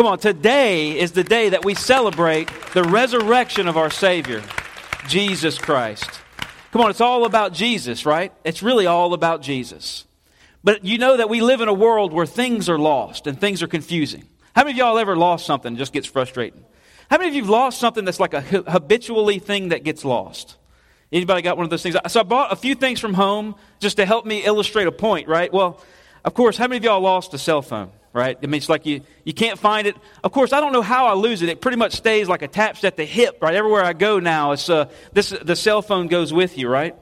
Come on, today is the day that we celebrate the resurrection of our Savior, Jesus Christ. Come on, it's all about Jesus, right? It's really all about Jesus. But you know that we live in a world where things are lost and things are confusing. How many of y'all ever lost something just gets frustrating? How many of you have lost something that's like a habitually thing that gets lost? Anybody got one of those things? So I bought a few things from home just to help me illustrate a point, right? Well, of course, how many of y'all lost a cell phone, right? I mean, it's like you, you can't find it. Of course, I don't know how I lose it. It pretty much stays like attached at the hip, right? Everywhere I go now, it's, uh, this, the cell phone goes with you, right?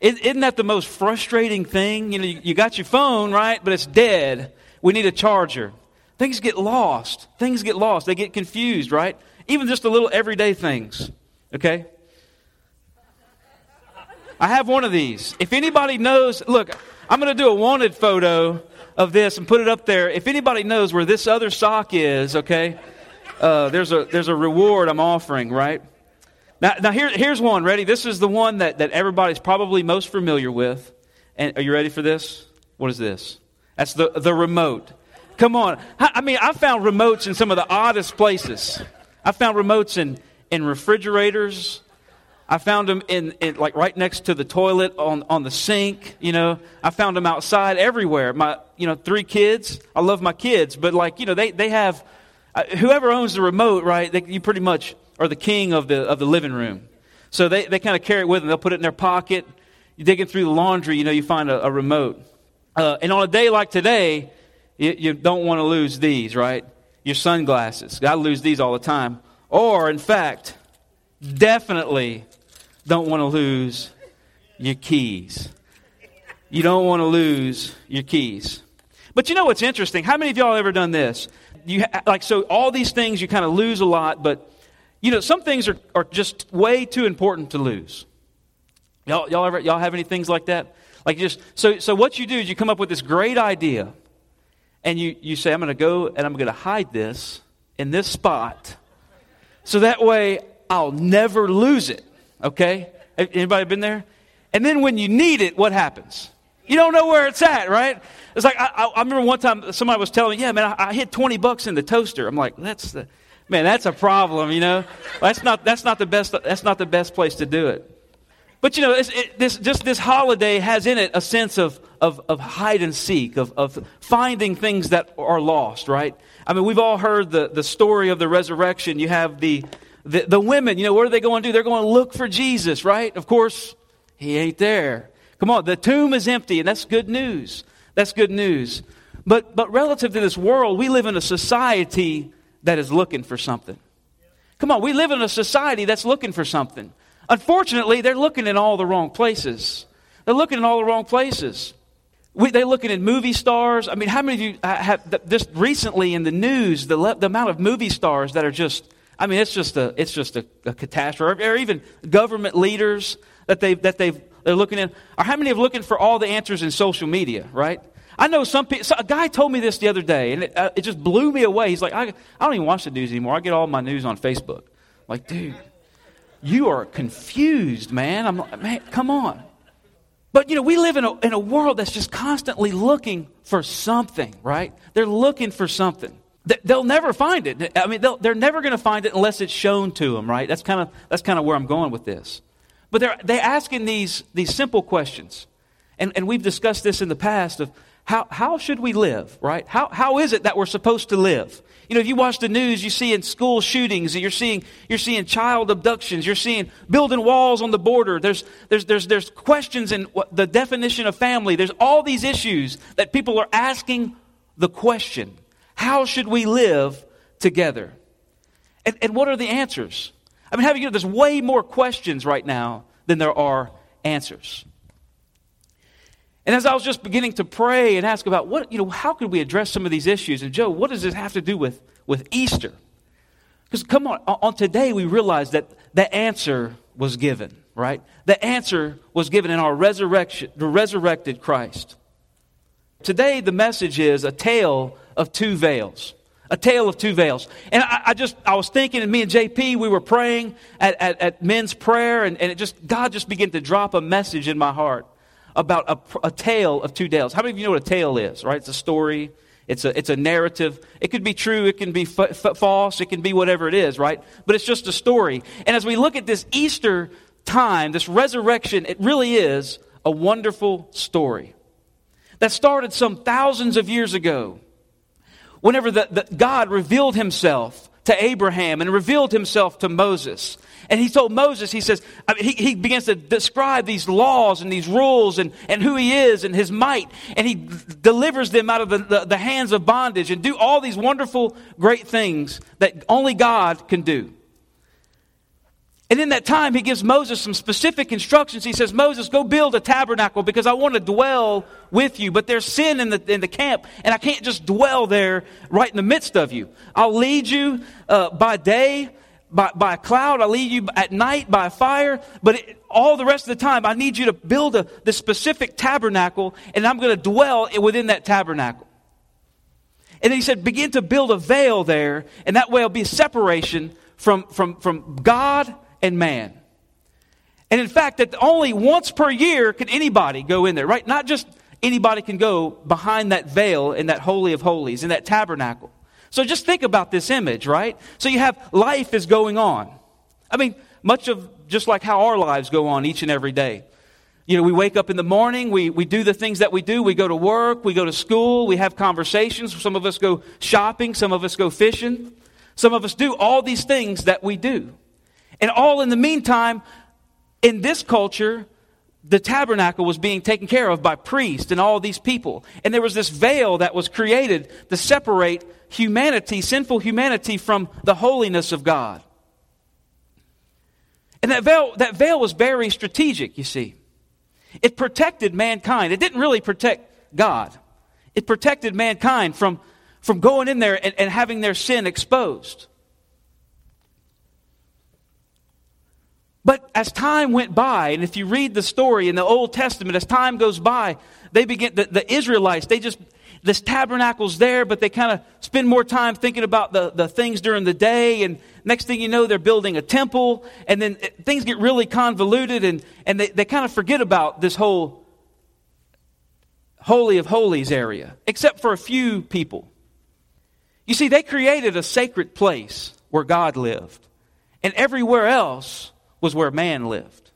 Isn't that the most frustrating thing? You know, you got your phone, right? But it's dead. We need a charger. Things get lost. Things get lost. They get confused, right? Even just the little everyday things, okay? I have one of these. If anybody knows, look, I'm going to do a wanted photo of this and put it up there. If anybody knows where this other sock is, okay, uh, there's, a, there's a reward I'm offering, right? Now, now here, here's one. Ready? This is the one that, that everybody's probably most familiar with. And are you ready for this? What is this? That's the, the remote. Come on. I mean, I found remotes in some of the oddest places. I found remotes in, in refrigerators. I found them in, in, like right next to the toilet on, on the sink. You know, I found them outside everywhere. My, you know, three kids. I love my kids, but like, you know, they, they have, uh, whoever owns the remote, right? They, you pretty much are the king of the, of the living room. So they, they kind of carry it with them. They'll put it in their pocket. You're digging through the laundry, you know, you find a, a remote. Uh, and on a day like today, you, you don't want to lose these, right? Your sunglasses. I lose these all the time. Or, in fact, definitely don't want to lose your keys. You don't want to lose your keys. But you know what's interesting? How many of y'all ever done this? You like so all these things you kind of lose a lot, but you know, some things are, are just way too important to lose. Y'all, y'all, ever, y'all have any things like that? Like just, so, so what you do is you come up with this great idea and you, you say, I'm going to go and I'm going to hide this in this spot so that way I'll never lose it. Okay? Anybody been there? And then when you need it, what happens? You don't know where it's at, right? It's like, I, I remember one time somebody was telling me, yeah, man, I, I hit 20 bucks in the toaster. I'm like, that's the, Man, that's a problem, you know. That's not, that's not, the, best, that's not the best place to do it. But, you know, it, this, just this holiday has in it a sense of, of, of hide and seek, of, of finding things that are lost, right? I mean, we've all heard the, the story of the resurrection. You have the, the, the women, you know, what are they going to do? They're going to look for Jesus, right? Of course, he ain't there. Come on, the tomb is empty, and that's good news. That's good news. But, but relative to this world, we live in a society that is looking for something. Come on, we live in a society that's looking for something. Unfortunately, they're looking in all the wrong places. They're looking in all the wrong places. We, they're looking at movie stars. I mean, how many of you have just recently in the news the, the amount of movie stars that are just? I mean, it's just a it's just a, a catastrophe. Or, or even government leaders that they that they've they're looking in. Or how many have looking for all the answers in social media? Right? I know some people, so a guy told me this the other day, and it, uh, it just blew me away. He's like, I, I don't even watch the news anymore. I get all my news on Facebook. I'm like, dude, you are confused, man. I'm like, man, come on. But, you know, we live in a, in a world that's just constantly looking for something, right? They're looking for something. They'll never find it. I mean, they're never going to find it unless it's shown to them, right? That's kind of, that's kind of where I'm going with this. But they're, they're asking these, these simple questions. And, and we've discussed this in the past of how, how should we live, right? How, how is it that we're supposed to live? You know, if you watch the news, you see in school shootings, you're seeing, you're seeing child abductions, you're seeing building walls on the border. There's, there's, there's, there's questions in the definition of family. There's all these issues that people are asking the question how should we live together? And, and what are the answers? I mean, having, you know, there's way more questions right now than there are answers. And as I was just beginning to pray and ask about what, you know, how could we address some of these issues? And Joe, what does this have to do with, with Easter? Because come on, on today we realize that the answer was given, right? The answer was given in our resurrection, the resurrected Christ. Today the message is a tale of two veils. A tale of two veils. And I, I just, I was thinking, and me and JP, we were praying at, at, at men's prayer, and, and it just, God just began to drop a message in my heart about a, a tale of two tales. How many of you know what a tale is, right? It's a story. It's a, it's a narrative. It could be true, it can be false, it can be whatever it is, right? But it's just a story. And as we look at this Easter time, this resurrection, it really is a wonderful story that started some thousands of years ago. Whenever the, the God revealed himself to Abraham and revealed himself to Moses. And he told Moses, he says, I mean, he, he begins to describe these laws and these rules and, and who he is and his might. And he delivers them out of the, the, the hands of bondage and do all these wonderful, great things that only God can do. And in that time, he gives Moses some specific instructions. He says, Moses, go build a tabernacle because I want to dwell with you. But there's sin in the, in the camp, and I can't just dwell there right in the midst of you. I'll lead you uh, by day, by, by a cloud. I'll lead you at night by a fire. But it, all the rest of the time, I need you to build a, this specific tabernacle, and I'm going to dwell within that tabernacle. And then he said, begin to build a veil there, and that way it'll be a separation from, from, from God and man. And in fact, that only once per year can anybody go in there, right? Not just anybody can go behind that veil in that Holy of Holies, in that tabernacle. So just think about this image, right? So you have life is going on. I mean, much of just like how our lives go on each and every day. You know, we wake up in the morning, we, we do the things that we do, we go to work, we go to school, we have conversations. Some of us go shopping, some of us go fishing. Some of us do all these things that we do. And all in the meantime, in this culture, the tabernacle was being taken care of by priests and all these people. And there was this veil that was created to separate humanity, sinful humanity, from the holiness of God. And that veil, that veil was very strategic, you see. It protected mankind. It didn't really protect God. It protected mankind from, from going in there and, and having their sin exposed. But as time went by, and if you read the story in the Old Testament, as time goes by, they begin, the, the Israelites, they just, this tabernacle's there, but they kind of spend more time thinking about the, the things during the day. And next thing you know, they're building a temple. And then it, things get really convoluted, and, and they, they kind of forget about this whole Holy of Holies area, except for a few people. You see, they created a sacred place where God lived. And everywhere else, was where man lived.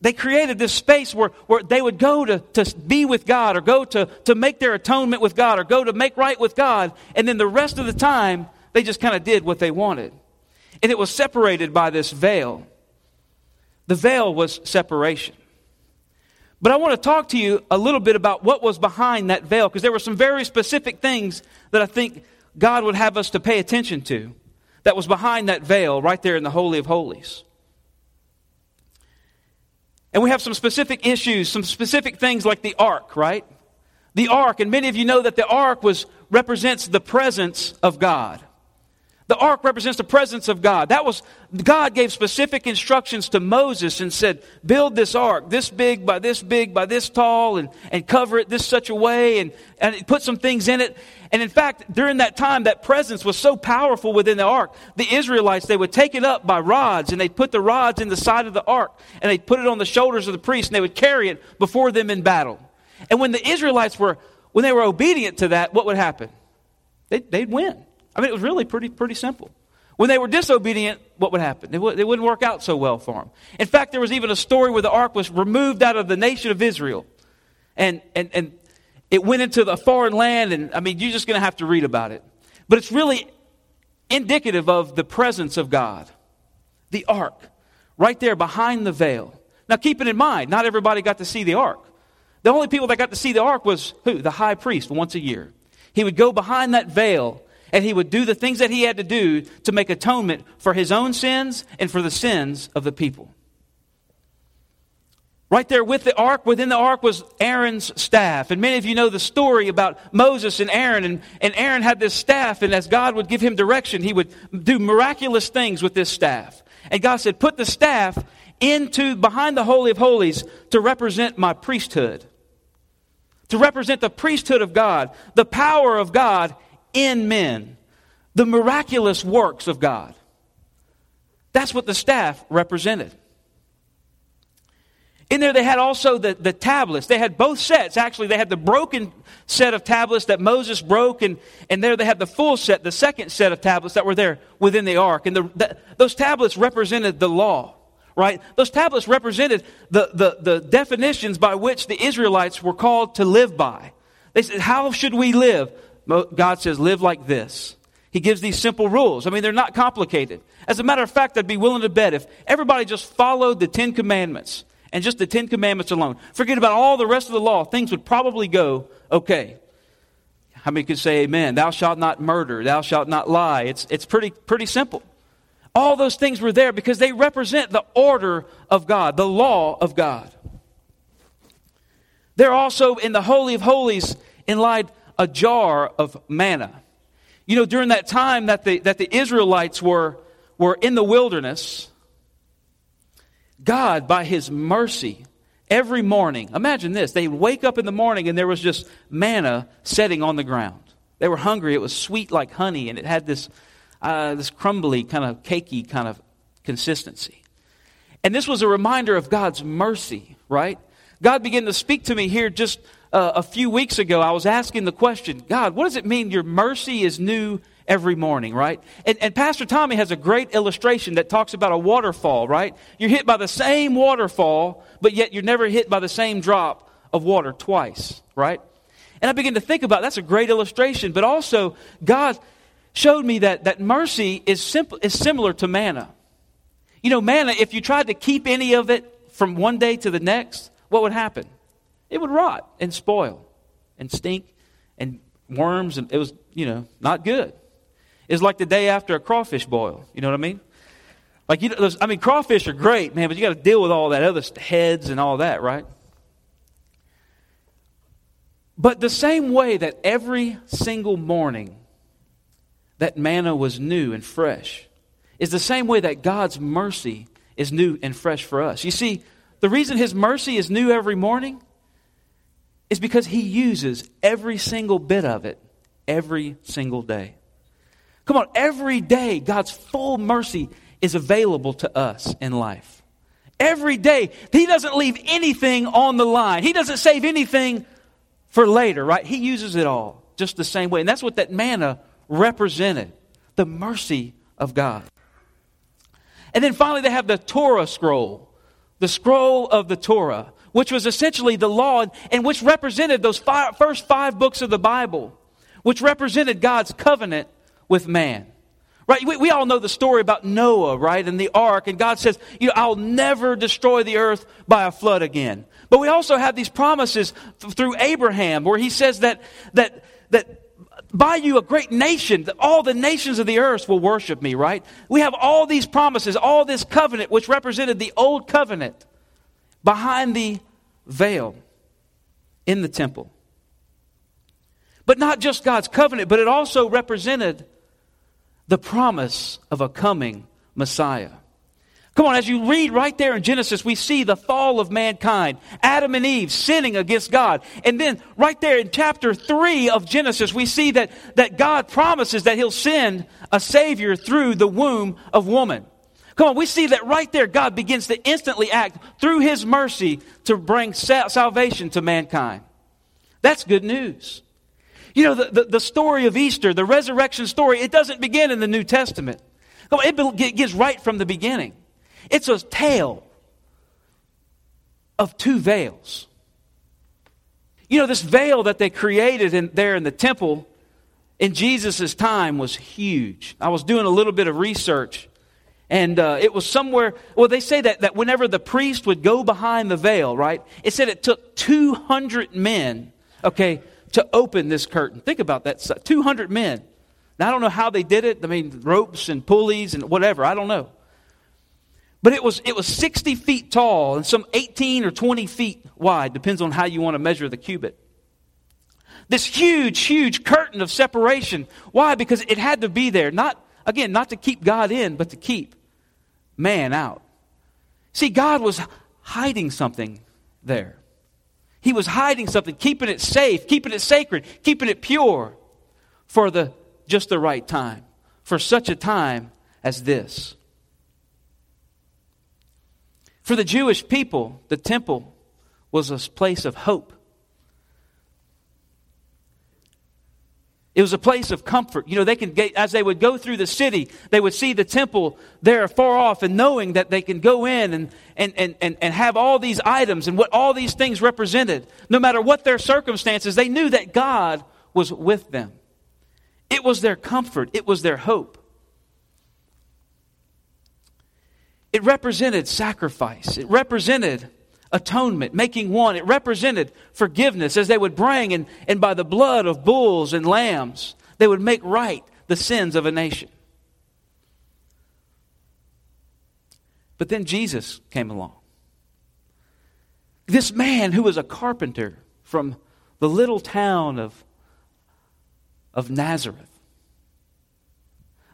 They created this space where, where they would go to, to be with God or go to, to make their atonement with God or go to make right with God. And then the rest of the time, they just kind of did what they wanted. And it was separated by this veil. The veil was separation. But I want to talk to you a little bit about what was behind that veil because there were some very specific things that I think God would have us to pay attention to that was behind that veil right there in the Holy of Holies. And we have some specific issues, some specific things like the ark, right? The ark, and many of you know that the ark was represents the presence of God. The ark represents the presence of God. That was, God gave specific instructions to Moses and said, build this ark this big by this big by this tall and, and cover it this such a way and, and put some things in it. And in fact, during that time, that presence was so powerful within the ark. The Israelites, they would take it up by rods and they'd put the rods in the side of the ark and they'd put it on the shoulders of the priest and they would carry it before them in battle. And when the Israelites were, when they were obedient to that, what would happen? They'd, they'd win. I mean, it was really pretty, pretty simple. When they were disobedient, what would happen? It, w- it wouldn't work out so well for them. In fact, there was even a story where the ark was removed out of the nation of Israel. And, and, and it went into the foreign land, and I mean, you're just going to have to read about it. But it's really indicative of the presence of God. The ark, right there behind the veil. Now, keep it in mind, not everybody got to see the ark. The only people that got to see the ark was who? The high priest once a year. He would go behind that veil and he would do the things that he had to do to make atonement for his own sins and for the sins of the people. Right there with the ark, within the ark was Aaron's staff. And many of you know the story about Moses and Aaron. And, and Aaron had this staff, and as God would give him direction, he would do miraculous things with this staff. And God said, Put the staff into behind the Holy of Holies to represent my priesthood, to represent the priesthood of God, the power of God in men, the miraculous works of God. That's what the staff represented. In there, they had also the, the tablets. They had both sets. Actually, they had the broken set of tablets that Moses broke, and, and there they had the full set, the second set of tablets that were there within the ark. And the, the, those tablets represented the law, right? Those tablets represented the, the, the definitions by which the Israelites were called to live by. They said, How should we live? God says, Live like this. He gives these simple rules. I mean, they're not complicated. As a matter of fact, I'd be willing to bet if everybody just followed the Ten Commandments, and just the Ten Commandments alone. Forget about all the rest of the law. Things would probably go okay. How many could say amen? Thou shalt not murder. Thou shalt not lie. It's, it's pretty, pretty simple. All those things were there because they represent the order of God, the law of God. They're also in the Holy of Holies in lied a jar of manna. You know, during that time that the, that the Israelites were, were in the wilderness, God, by His mercy, every morning, imagine this, they wake up in the morning and there was just manna setting on the ground. They were hungry. It was sweet like honey, and it had this, uh, this crumbly, kind of cakey kind of consistency. And this was a reminder of God's mercy, right? God began to speak to me here just uh, a few weeks ago. I was asking the question God, what does it mean your mercy is new every morning, right? And, and Pastor Tommy has a great illustration that talks about a waterfall, right? You're hit by the same waterfall, but yet you're never hit by the same drop of water twice, right? And I began to think about that's a great illustration, but also God showed me that, that mercy is, simple, is similar to manna. You know, manna, if you tried to keep any of it from one day to the next, what would happen? It would rot and spoil and stink and worms, and it was, you know, not good is like the day after a crawfish boil. You know what I mean? Like, you know, I mean, crawfish are great, man, but you got to deal with all that other heads and all that, right? But the same way that every single morning that manna was new and fresh is the same way that God's mercy is new and fresh for us. You see, the reason His mercy is new every morning is because He uses every single bit of it every single day. Come on, every day God's full mercy is available to us in life. Every day, He doesn't leave anything on the line. He doesn't save anything for later, right? He uses it all just the same way. And that's what that manna represented the mercy of God. And then finally, they have the Torah scroll, the scroll of the Torah, which was essentially the law and which represented those first five books of the Bible, which represented God's covenant with man. Right? We, we all know the story about Noah, right? And the ark. And God says, you know, I'll never destroy the earth by a flood again. But we also have these promises through Abraham where he says that, that, that by you a great nation, that all the nations of the earth will worship me, right? We have all these promises, all this covenant, which represented the old covenant behind the veil in the temple. But not just God's covenant, but it also represented the promise of a coming Messiah. Come on, as you read right there in Genesis, we see the fall of mankind, Adam and Eve sinning against God. And then right there in chapter 3 of Genesis, we see that, that God promises that he'll send a Savior through the womb of woman. Come on, we see that right there, God begins to instantly act through his mercy to bring salvation to mankind. That's good news. You know, the, the, the, story of Easter, the resurrection story, it doesn't begin in the New Testament. It begins right from the beginning. It's a tale of two veils. You know, this veil that they created in, there in the temple in Jesus' time was huge. I was doing a little bit of research, and uh, it was somewhere, well, they say that, that whenever the priest would go behind the veil, right, it said it took 200 men, okay, to open this curtain. Think about that 200 men. Now, I don't know how they did it. I mean, ropes and pulleys and whatever. I don't know. But it was, it was 60 feet tall and some 18 or 20 feet wide, depends on how you want to measure the cubit. This huge, huge curtain of separation. Why? Because it had to be there. Not, again, not to keep God in, but to keep man out. See, God was hiding something there. He was hiding something, keeping it safe, keeping it sacred, keeping it pure for the just the right time, for such a time as this. For the Jewish people, the temple was a place of hope. It was a place of comfort. You know, they can as they would go through the city, they would see the temple there far off and knowing that they can go in and, and, and, and, and have all these items and what all these things represented. No matter what their circumstances, they knew that God was with them. It was their comfort, it was their hope. It represented sacrifice, it represented atonement, making one. It represented forgiveness as they would bring, and, and by the blood of bulls and lambs, they would make right the sins of a nation. But then Jesus came along. This man who was a carpenter from the little town of, of Nazareth.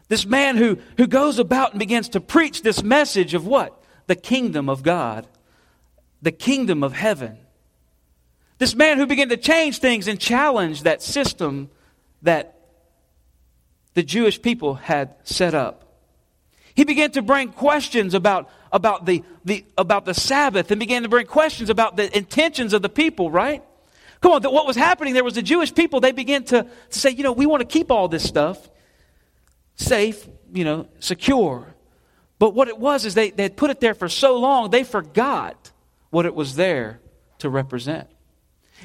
This man who, who goes about and begins to preach this message of what? The kingdom of God the kingdom of heaven. This man who began to change things and challenge that system that the Jewish people had set up. He began to bring questions about, about, the, the, about the Sabbath and began to bring questions about the intentions of the people, right? Come on, what was happening there was the Jewish people, they began to, to say, you know, we want to keep all this stuff safe, you know, secure. But what it was is they, they had put it there for so long, they forgot what it was there to represent.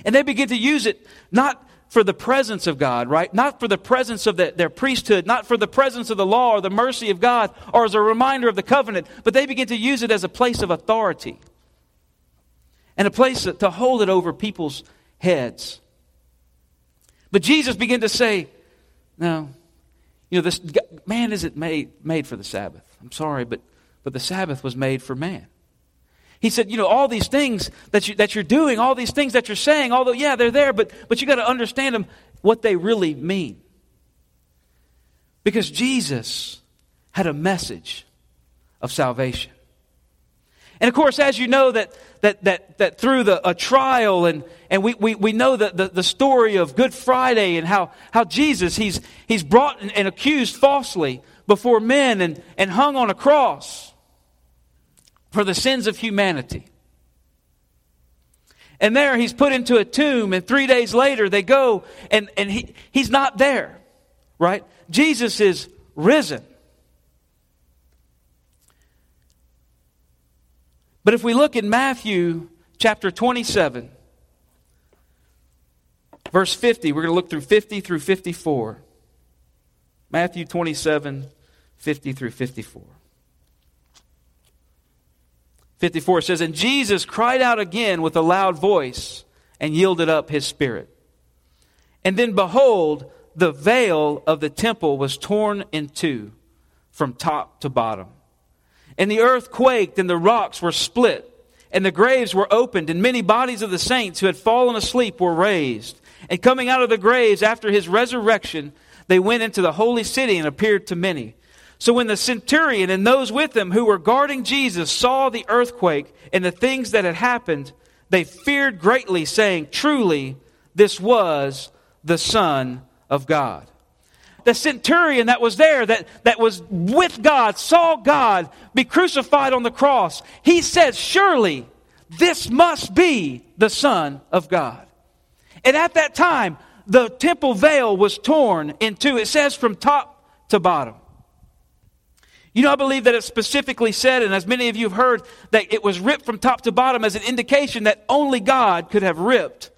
And they begin to use it not for the presence of God, right? Not for the presence of the, their priesthood, not for the presence of the law or the mercy of God or as a reminder of the covenant, but they begin to use it as a place of authority and a place to hold it over people's heads. But Jesus began to say, no, you know, this man isn't made, made for the Sabbath. I'm sorry, but, but the Sabbath was made for man. He said, you know, all these things that, you, that you're doing, all these things that you're saying, although, yeah, they're there, but, but you got to understand them, what they really mean. Because Jesus had a message of salvation. And of course, as you know, that, that, that, that through the, a trial, and, and we, we, we know the, the, the story of Good Friday and how, how Jesus, he's, he's brought and, and accused falsely before men and, and hung on a cross for the sins of humanity. And there he's put into a tomb, and three days later they go, and, and he, he's not there, right? Jesus is risen. But if we look in Matthew chapter 27, verse 50, we're going to look through 50 through 54. Matthew 27, 50 through 54. 54 says, And Jesus cried out again with a loud voice and yielded up his spirit. And then behold, the veil of the temple was torn in two from top to bottom. And the earth quaked, and the rocks were split, and the graves were opened, and many bodies of the saints who had fallen asleep were raised. And coming out of the graves after his resurrection, they went into the holy city and appeared to many. So when the centurion and those with him who were guarding Jesus saw the earthquake and the things that had happened, they feared greatly, saying, Truly, this was the Son of God. The centurion that was there, that, that was with God, saw God be crucified on the cross. He said, Surely, this must be the Son of God. And at that time, the temple veil was torn in two. It says from top to bottom. You know, I believe that it specifically said, and as many of you have heard, that it was ripped from top to bottom as an indication that only God could have ripped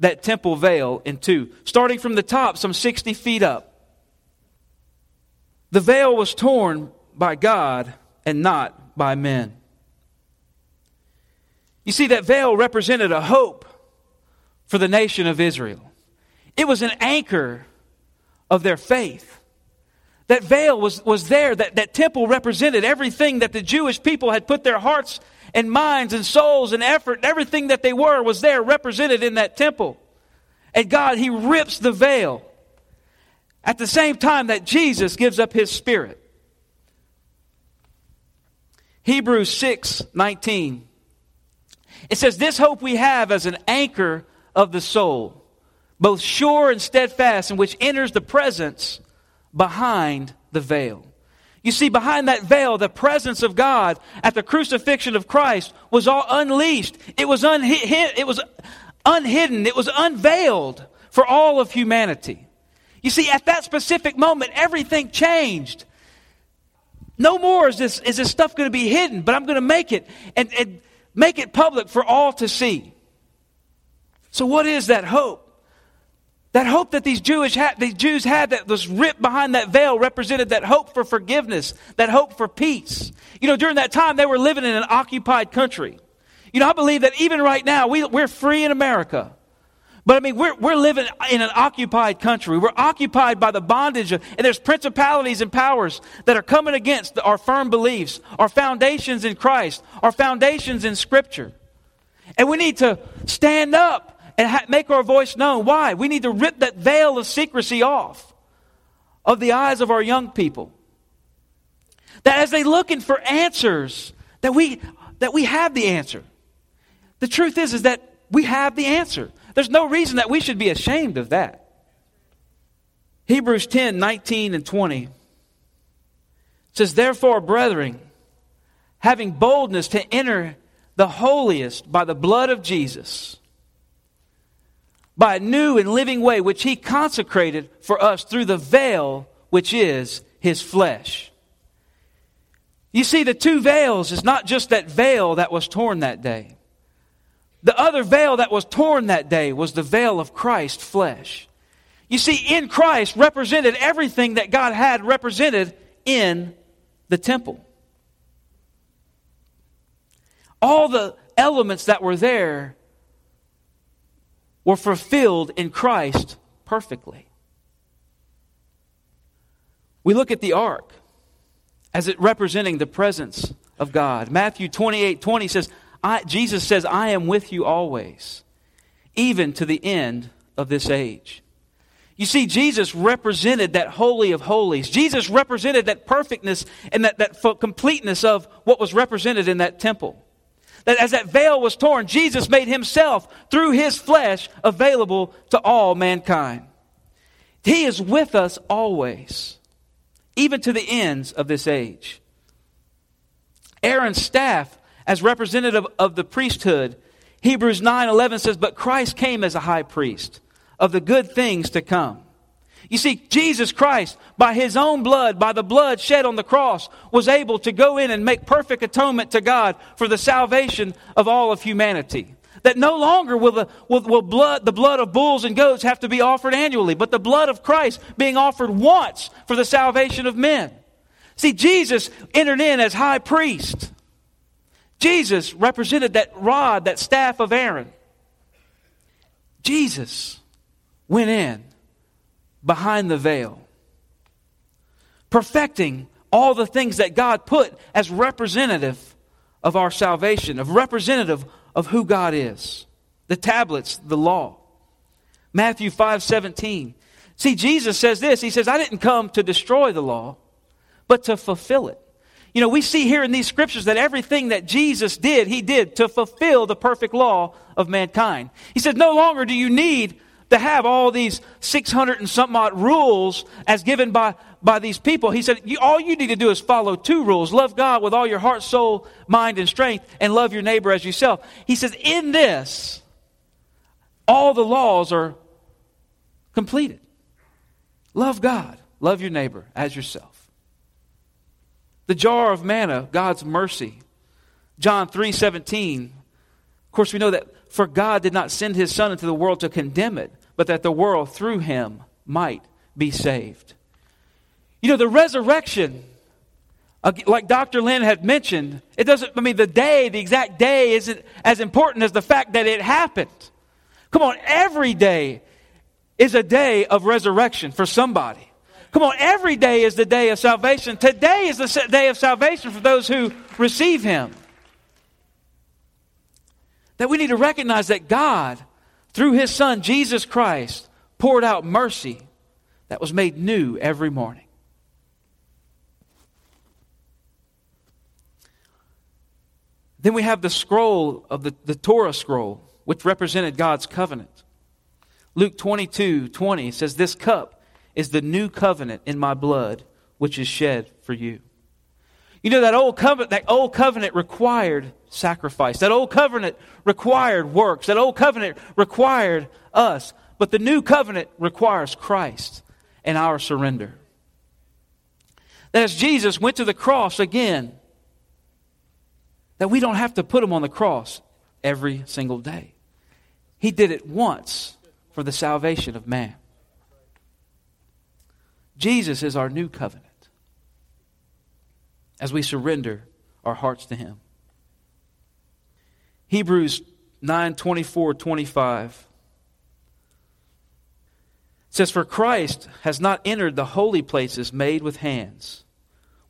that temple veil in two, starting from the top, some 60 feet up. The veil was torn by God and not by men. You see, that veil represented a hope for the nation of Israel, it was an anchor of their faith. That veil was, was there. That, that temple represented everything that the Jewish people had put their hearts and minds and souls and effort, everything that they were was there represented in that temple. And God, He rips the veil at the same time that Jesus gives up His Spirit. Hebrews 6 19. It says, This hope we have as an anchor of the soul, both sure and steadfast, in which enters the presence behind the veil. You see, behind that veil, the presence of God at the crucifixion of Christ was all unleashed. It was, unhid- it was unhidden. It was unveiled for all of humanity. You see, at that specific moment, everything changed. No more is this, is this stuff going to be hidden, but I'm going to make it and, and make it public for all to see. So, what is that hope? That hope that these Jewish these Jews had that was ripped behind that veil represented that hope for forgiveness, that hope for peace. You know, during that time they were living in an occupied country. You know, I believe that even right now we, we're free in America. But I mean, we're, we're living in an occupied country. We're occupied by the bondage, of, and there's principalities and powers that are coming against our firm beliefs, our foundations in Christ, our foundations in Scripture. And we need to stand up and ha- make our voice known. Why? We need to rip that veil of secrecy off of the eyes of our young people. That as they looking for answers, that we that we have the answer. The truth is is that we have the answer. There's no reason that we should be ashamed of that. Hebrews 10, 19 and 20 says, Therefore, brethren, having boldness to enter the holiest by the blood of Jesus, by a new and living way which he consecrated for us through the veil which is his flesh. You see, the two veils is not just that veil that was torn that day. The other veil that was torn that day was the veil of Christ's flesh. You see, in Christ represented everything that God had represented in the temple. All the elements that were there were fulfilled in Christ perfectly. We look at the ark as it representing the presence of God. Matthew 28 20 says, Jesus says, I am with you always, even to the end of this age. You see, Jesus represented that holy of holies. Jesus represented that perfectness and that, that completeness of what was represented in that temple that as that veil was torn, Jesus made himself, through his flesh, available to all mankind. He is with us always, even to the ends of this age. Aaron's staff, as representative of the priesthood, Hebrews 9 11 says, But Christ came as a high priest of the good things to come. You see, Jesus Christ, by his own blood, by the blood shed on the cross, was able to go in and make perfect atonement to God for the salvation of all of humanity. That no longer will the, will, will blood, the blood of bulls and goats have to be offered annually, but the blood of Christ being offered once for the salvation of men. See, Jesus entered in as high priest. Jesus represented that rod, that staff of Aaron. Jesus went in behind the veil, perfecting all the things that God put as representative of our salvation, of representative of who God is. The tablets, the law. Matthew 5 17. See, Jesus says this. He says, I didn't come to destroy the law, but to fulfill it. You know, we see here in these scriptures that everything that Jesus did, he did to fulfill the perfect law of mankind. He said, No longer do you need to have all these 600 and something odd rules as given by, by these people. He said, you, all you need to do is follow two rules. Love God with all your heart, soul, mind, and strength, and love your neighbor as yourself. He says, in this, all the laws are completed. Love God. Love your neighbor as yourself. The jar of manna, God's mercy. John 3 17. Of course, we know that for God did not send his Son into the world to condemn it, but that the world through him might be saved. You know, the resurrection, like Dr. Lynn had mentioned, it doesn't, I mean, the day, the exact day isn't as important as the fact that it happened. Come on, every day is a day of resurrection for somebody. Come on, every day is the day of salvation. Today is the day of salvation for those who receive Him. That we need to recognize that God through his son, Jesus Christ, poured out mercy that was made new every morning. Then we have the scroll of the, the Torah scroll, which represented God's covenant. Luke 22 20 says, This cup is the new covenant in my blood, which is shed for you. You know, that old covenant, that old covenant required sacrifice. That old covenant required works. That old covenant required us. But the new covenant requires Christ and our surrender. That as Jesus went to the cross again, that we don't have to put him on the cross every single day. He did it once for the salvation of man. Jesus is our new covenant as we surrender our hearts to him. Hebrews 9 24 25 says, For Christ has not entered the holy places made with hands,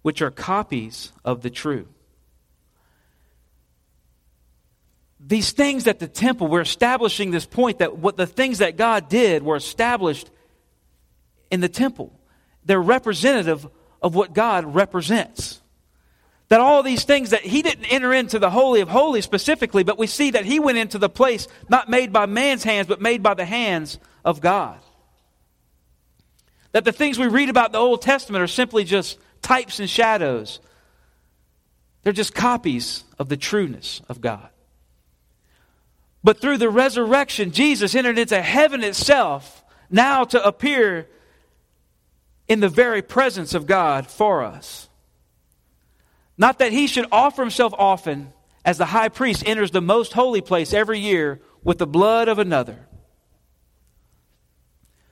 which are copies of the true. These things at the temple, we're establishing this point that what the things that God did were established in the temple. They're representative of what God represents. That all these things that he didn't enter into the Holy of Holies specifically, but we see that he went into the place not made by man's hands, but made by the hands of God. That the things we read about the Old Testament are simply just types and shadows. They're just copies of the trueness of God. But through the resurrection, Jesus entered into heaven itself, now to appear in the very presence of God for us. Not that he should offer himself often, as the high priest enters the most holy place every year with the blood of another.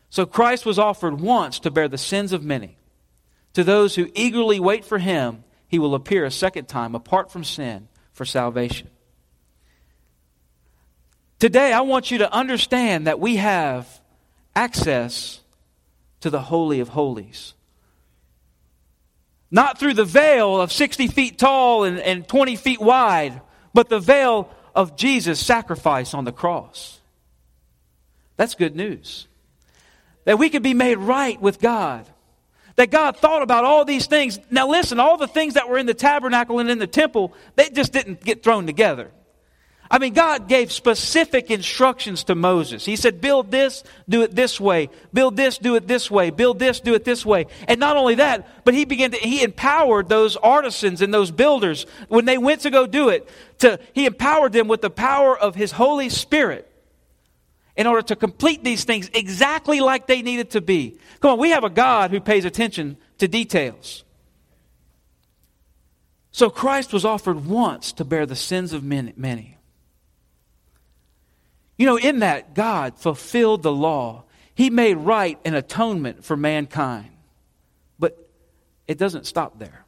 So Christ was offered once to bear the sins of many. To those who eagerly wait for him, he will appear a second time apart from sin for salvation. Today, I want you to understand that we have access to the Holy of Holies. Not through the veil of 60 feet tall and, and 20 feet wide, but the veil of Jesus' sacrifice on the cross. That's good news. That we could be made right with God. That God thought about all these things. Now, listen, all the things that were in the tabernacle and in the temple, they just didn't get thrown together. I mean, God gave specific instructions to Moses. He said, build this, do it this way. Build this, do it this way. Build this, do it this way. And not only that, but he began to, he empowered those artisans and those builders when they went to go do it. To, he empowered them with the power of his Holy Spirit in order to complete these things exactly like they needed to be. Come on, we have a God who pays attention to details. So Christ was offered once to bear the sins of many. You know, in that, God fulfilled the law. He made right an atonement for mankind. But it doesn't stop there.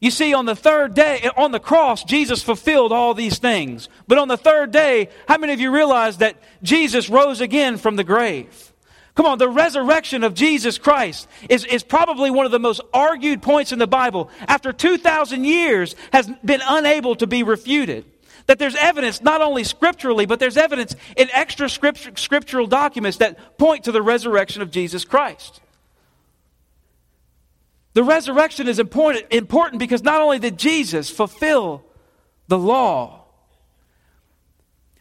You see, on the third day, on the cross, Jesus fulfilled all these things. But on the third day, how many of you realize that Jesus rose again from the grave? Come on, the resurrection of Jesus Christ is, is probably one of the most argued points in the Bible. After 2,000 years, has been unable to be refuted. That there's evidence, not only scripturally, but there's evidence in extra scriptural documents that point to the resurrection of Jesus Christ. The resurrection is important, important because not only did Jesus fulfill the law,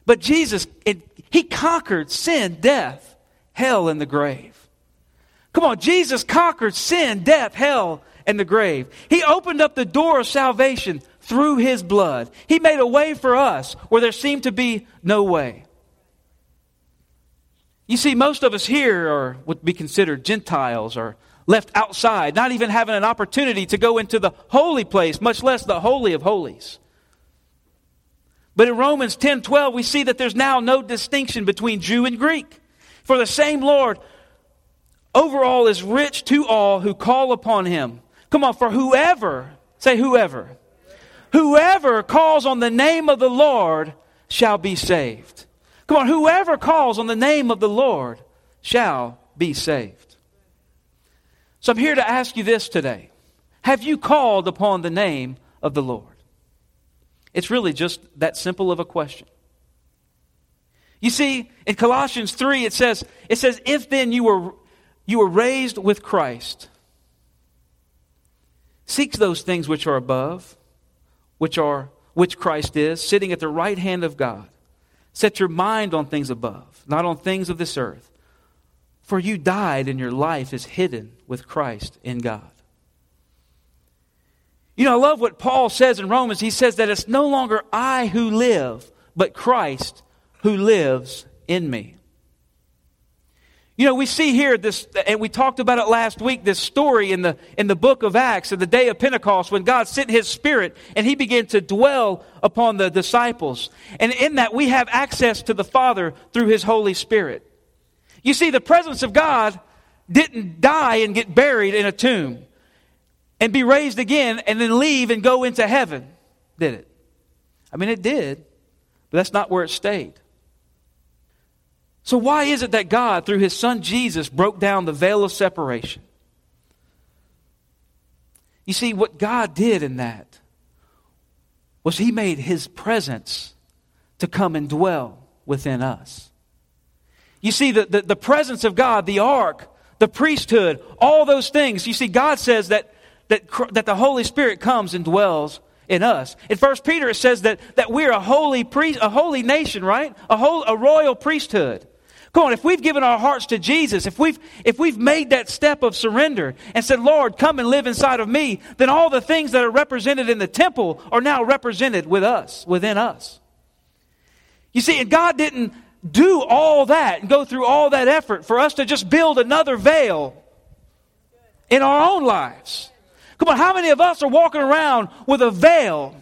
but Jesus, it, he conquered sin, death, hell, and the grave. Come on, Jesus conquered sin, death, hell, and the grave. He opened up the door of salvation through his blood. He made a way for us where there seemed to be no way. You see, most of us here are, would be considered Gentiles or left outside, not even having an opportunity to go into the holy place, much less the holy of holies. But in Romans 10 12, we see that there's now no distinction between Jew and Greek. For the same Lord overall is rich to all who call upon him. Come on, for whoever, say whoever, Whoever calls on the name of the Lord shall be saved. Come on, whoever calls on the name of the Lord shall be saved. So I'm here to ask you this today. Have you called upon the name of the Lord? It's really just that simple of a question. You see, in Colossians 3 it says it says if then you were you were raised with Christ seek those things which are above which are which Christ is, sitting at the right hand of God. Set your mind on things above, not on things of this earth. For you died, and your life is hidden with Christ in God. You know, I love what Paul says in Romans. He says that it's no longer I who live, but Christ who lives in me. You know, we see here this, and we talked about it last week, this story in the, in the book of Acts, of the day of Pentecost, when God sent His Spirit and He began to dwell upon the disciples. And in that, we have access to the Father through His Holy Spirit. You see, the presence of God didn't die and get buried in a tomb and be raised again and then leave and go into heaven, did it? I mean, it did, but that's not where it stayed. So, why is it that God, through his son Jesus, broke down the veil of separation? You see, what God did in that was he made his presence to come and dwell within us. You see, the, the, the presence of God, the ark, the priesthood, all those things, you see, God says that, that, that the Holy Spirit comes and dwells in us. In 1 Peter, it says that, that we're a holy priest, a holy nation, right? A, whole, a royal priesthood. Come on, if we've given our hearts to Jesus, if we've, if we've made that step of surrender and said, Lord, come and live inside of me, then all the things that are represented in the temple are now represented with us, within us. You see, and God didn't do all that and go through all that effort for us to just build another veil in our own lives. Come on, how many of us are walking around with a veil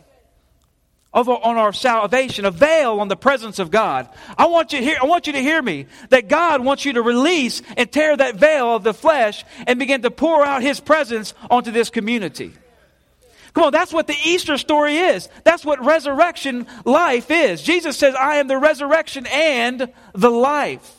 of, on our salvation, a veil on the presence of God. I want you hear, I want you to hear me that God wants you to release and tear that veil of the flesh and begin to pour out His presence onto this community. Come on, that's what the Easter story is. That's what resurrection life is. Jesus says, I am the resurrection and the life.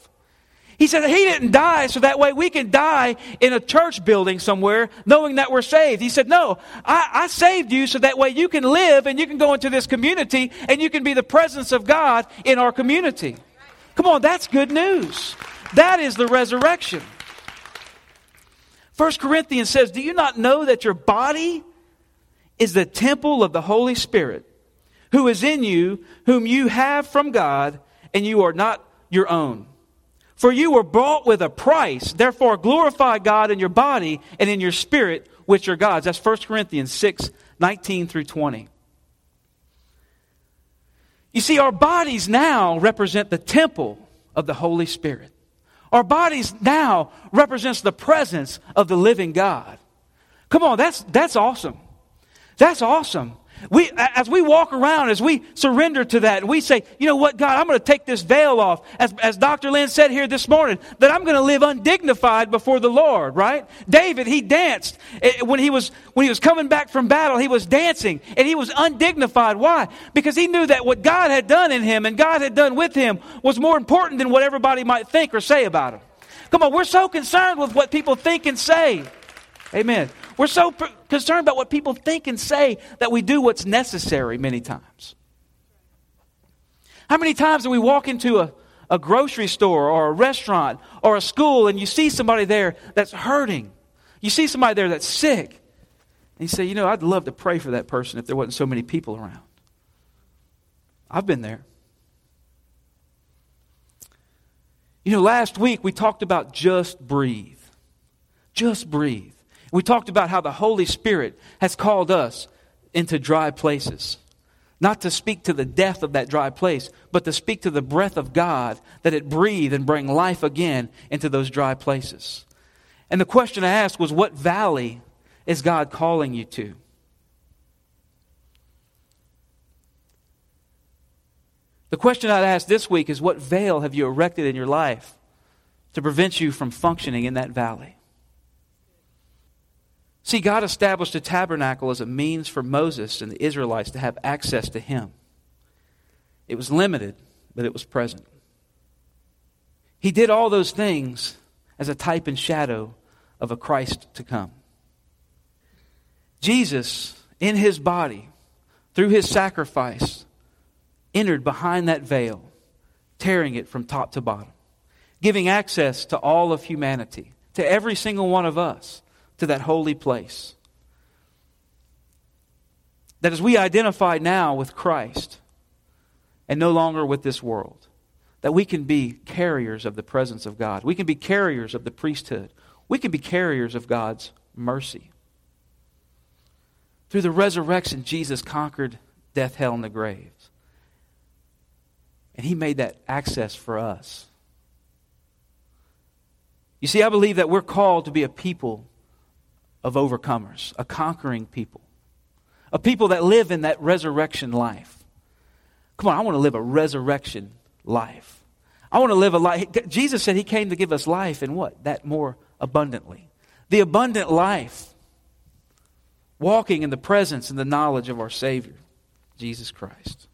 He said he didn't die so that way we can die in a church building somewhere knowing that we're saved. He said, No, I, I, saved you so that way you can live and you can go into this community and you can be the presence of God in our community. Come on, that's good news. That is the resurrection. First Corinthians says, Do you not know that your body is the temple of the Holy Spirit who is in you, whom you have from God, and you are not your own? For you were bought with a price. Therefore, glorify God in your body and in your spirit, which are God's. That's 1 Corinthians 6 19 through 20. You see, our bodies now represent the temple of the Holy Spirit. Our bodies now represents the presence of the living God. Come on, that's, that's awesome. That's awesome. We, as we walk around, as we surrender to that, and we say, you know what, God, I'm going to take this veil off. As, as Dr. Lynn said here this morning, that I'm going to live undignified before the Lord, right? David, he danced. Eh, when he, was, when he was coming back from battle, he was dancing, and he was undignified. Why? Because he knew that what God had done in him and God had done with him was more important than what everybody might think or say about him. Come on, we're so concerned with what people think and say. Amen. We're so concerned about what people think and say that we do what's necessary many times. How many times do we walk into a, a grocery store or a restaurant or a school and you see somebody there that's hurting? You see somebody there that's sick. And you say, you know, I'd love to pray for that person if there wasn't so many people around. I've been there. You know, last week we talked about just breathe. Just breathe. We talked about how the Holy Spirit has called us into dry places. Not to speak to the death of that dry place, but to speak to the breath of God that it breathe and bring life again into those dry places. And the question I asked was, What valley is God calling you to? The question I'd ask this week is, What veil have you erected in your life to prevent you from functioning in that valley? See, God established a tabernacle as a means for Moses and the Israelites to have access to Him. It was limited, but it was present. He did all those things as a type and shadow of a Christ to come. Jesus, in his body, through his sacrifice, entered behind that veil, tearing it from top to bottom, giving access to all of humanity, to every single one of us to that holy place. That as we identify now with Christ and no longer with this world, that we can be carriers of the presence of God. We can be carriers of the priesthood. We can be carriers of God's mercy. Through the resurrection, Jesus conquered death, hell, and the graves. And he made that access for us. You see, I believe that we're called to be a people of overcomers, a conquering people, a people that live in that resurrection life. Come on, I want to live a resurrection life. I want to live a life. Jesus said he came to give us life and what? That more abundantly. The abundant life. Walking in the presence and the knowledge of our Savior, Jesus Christ.